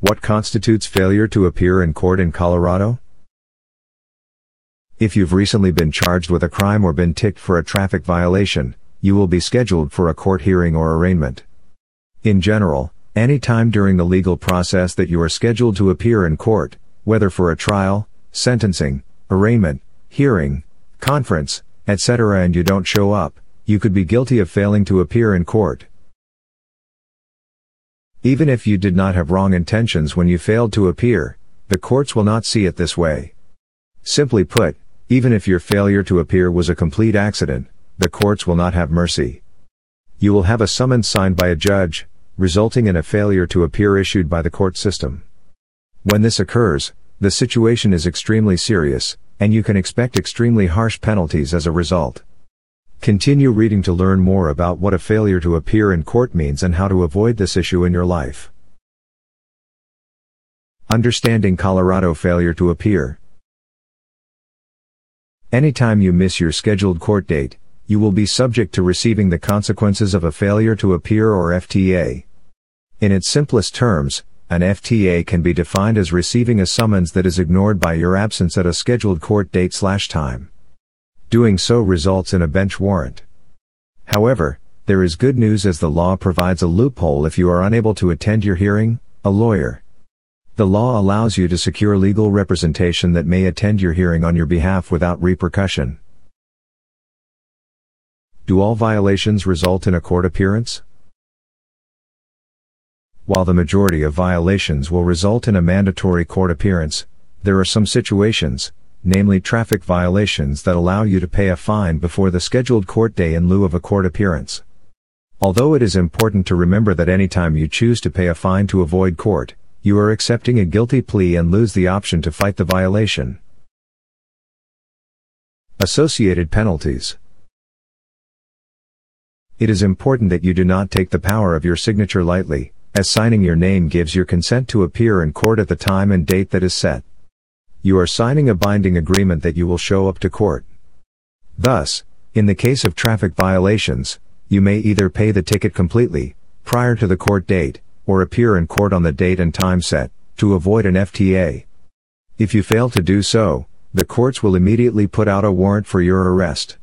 What constitutes failure to appear in court in Colorado? If you've recently been charged with a crime or been ticked for a traffic violation, you will be scheduled for a court hearing or arraignment. In general, any time during the legal process that you are scheduled to appear in court, whether for a trial, sentencing, arraignment, hearing, conference, etc., and you don't show up, you could be guilty of failing to appear in court. Even if you did not have wrong intentions when you failed to appear, the courts will not see it this way. Simply put, even if your failure to appear was a complete accident, the courts will not have mercy. You will have a summons signed by a judge, resulting in a failure to appear issued by the court system. When this occurs, the situation is extremely serious, and you can expect extremely harsh penalties as a result. Continue reading to learn more about what a failure to appear in court means and how to avoid this issue in your life. Understanding Colorado failure to appear. Anytime you miss your scheduled court date, you will be subject to receiving the consequences of a failure to appear or FTA. In its simplest terms, an FTA can be defined as receiving a summons that is ignored by your absence at a scheduled court date slash time. Doing so results in a bench warrant. However, there is good news as the law provides a loophole if you are unable to attend your hearing, a lawyer. The law allows you to secure legal representation that may attend your hearing on your behalf without repercussion. Do all violations result in a court appearance? While the majority of violations will result in a mandatory court appearance, there are some situations, namely traffic violations that allow you to pay a fine before the scheduled court day in lieu of a court appearance. Although it is important to remember that anytime you choose to pay a fine to avoid court, you are accepting a guilty plea and lose the option to fight the violation. Associated penalties. It is important that you do not take the power of your signature lightly, as signing your name gives your consent to appear in court at the time and date that is set you are signing a binding agreement that you will show up to court. Thus, in the case of traffic violations, you may either pay the ticket completely, prior to the court date, or appear in court on the date and time set, to avoid an FTA. If you fail to do so, the courts will immediately put out a warrant for your arrest.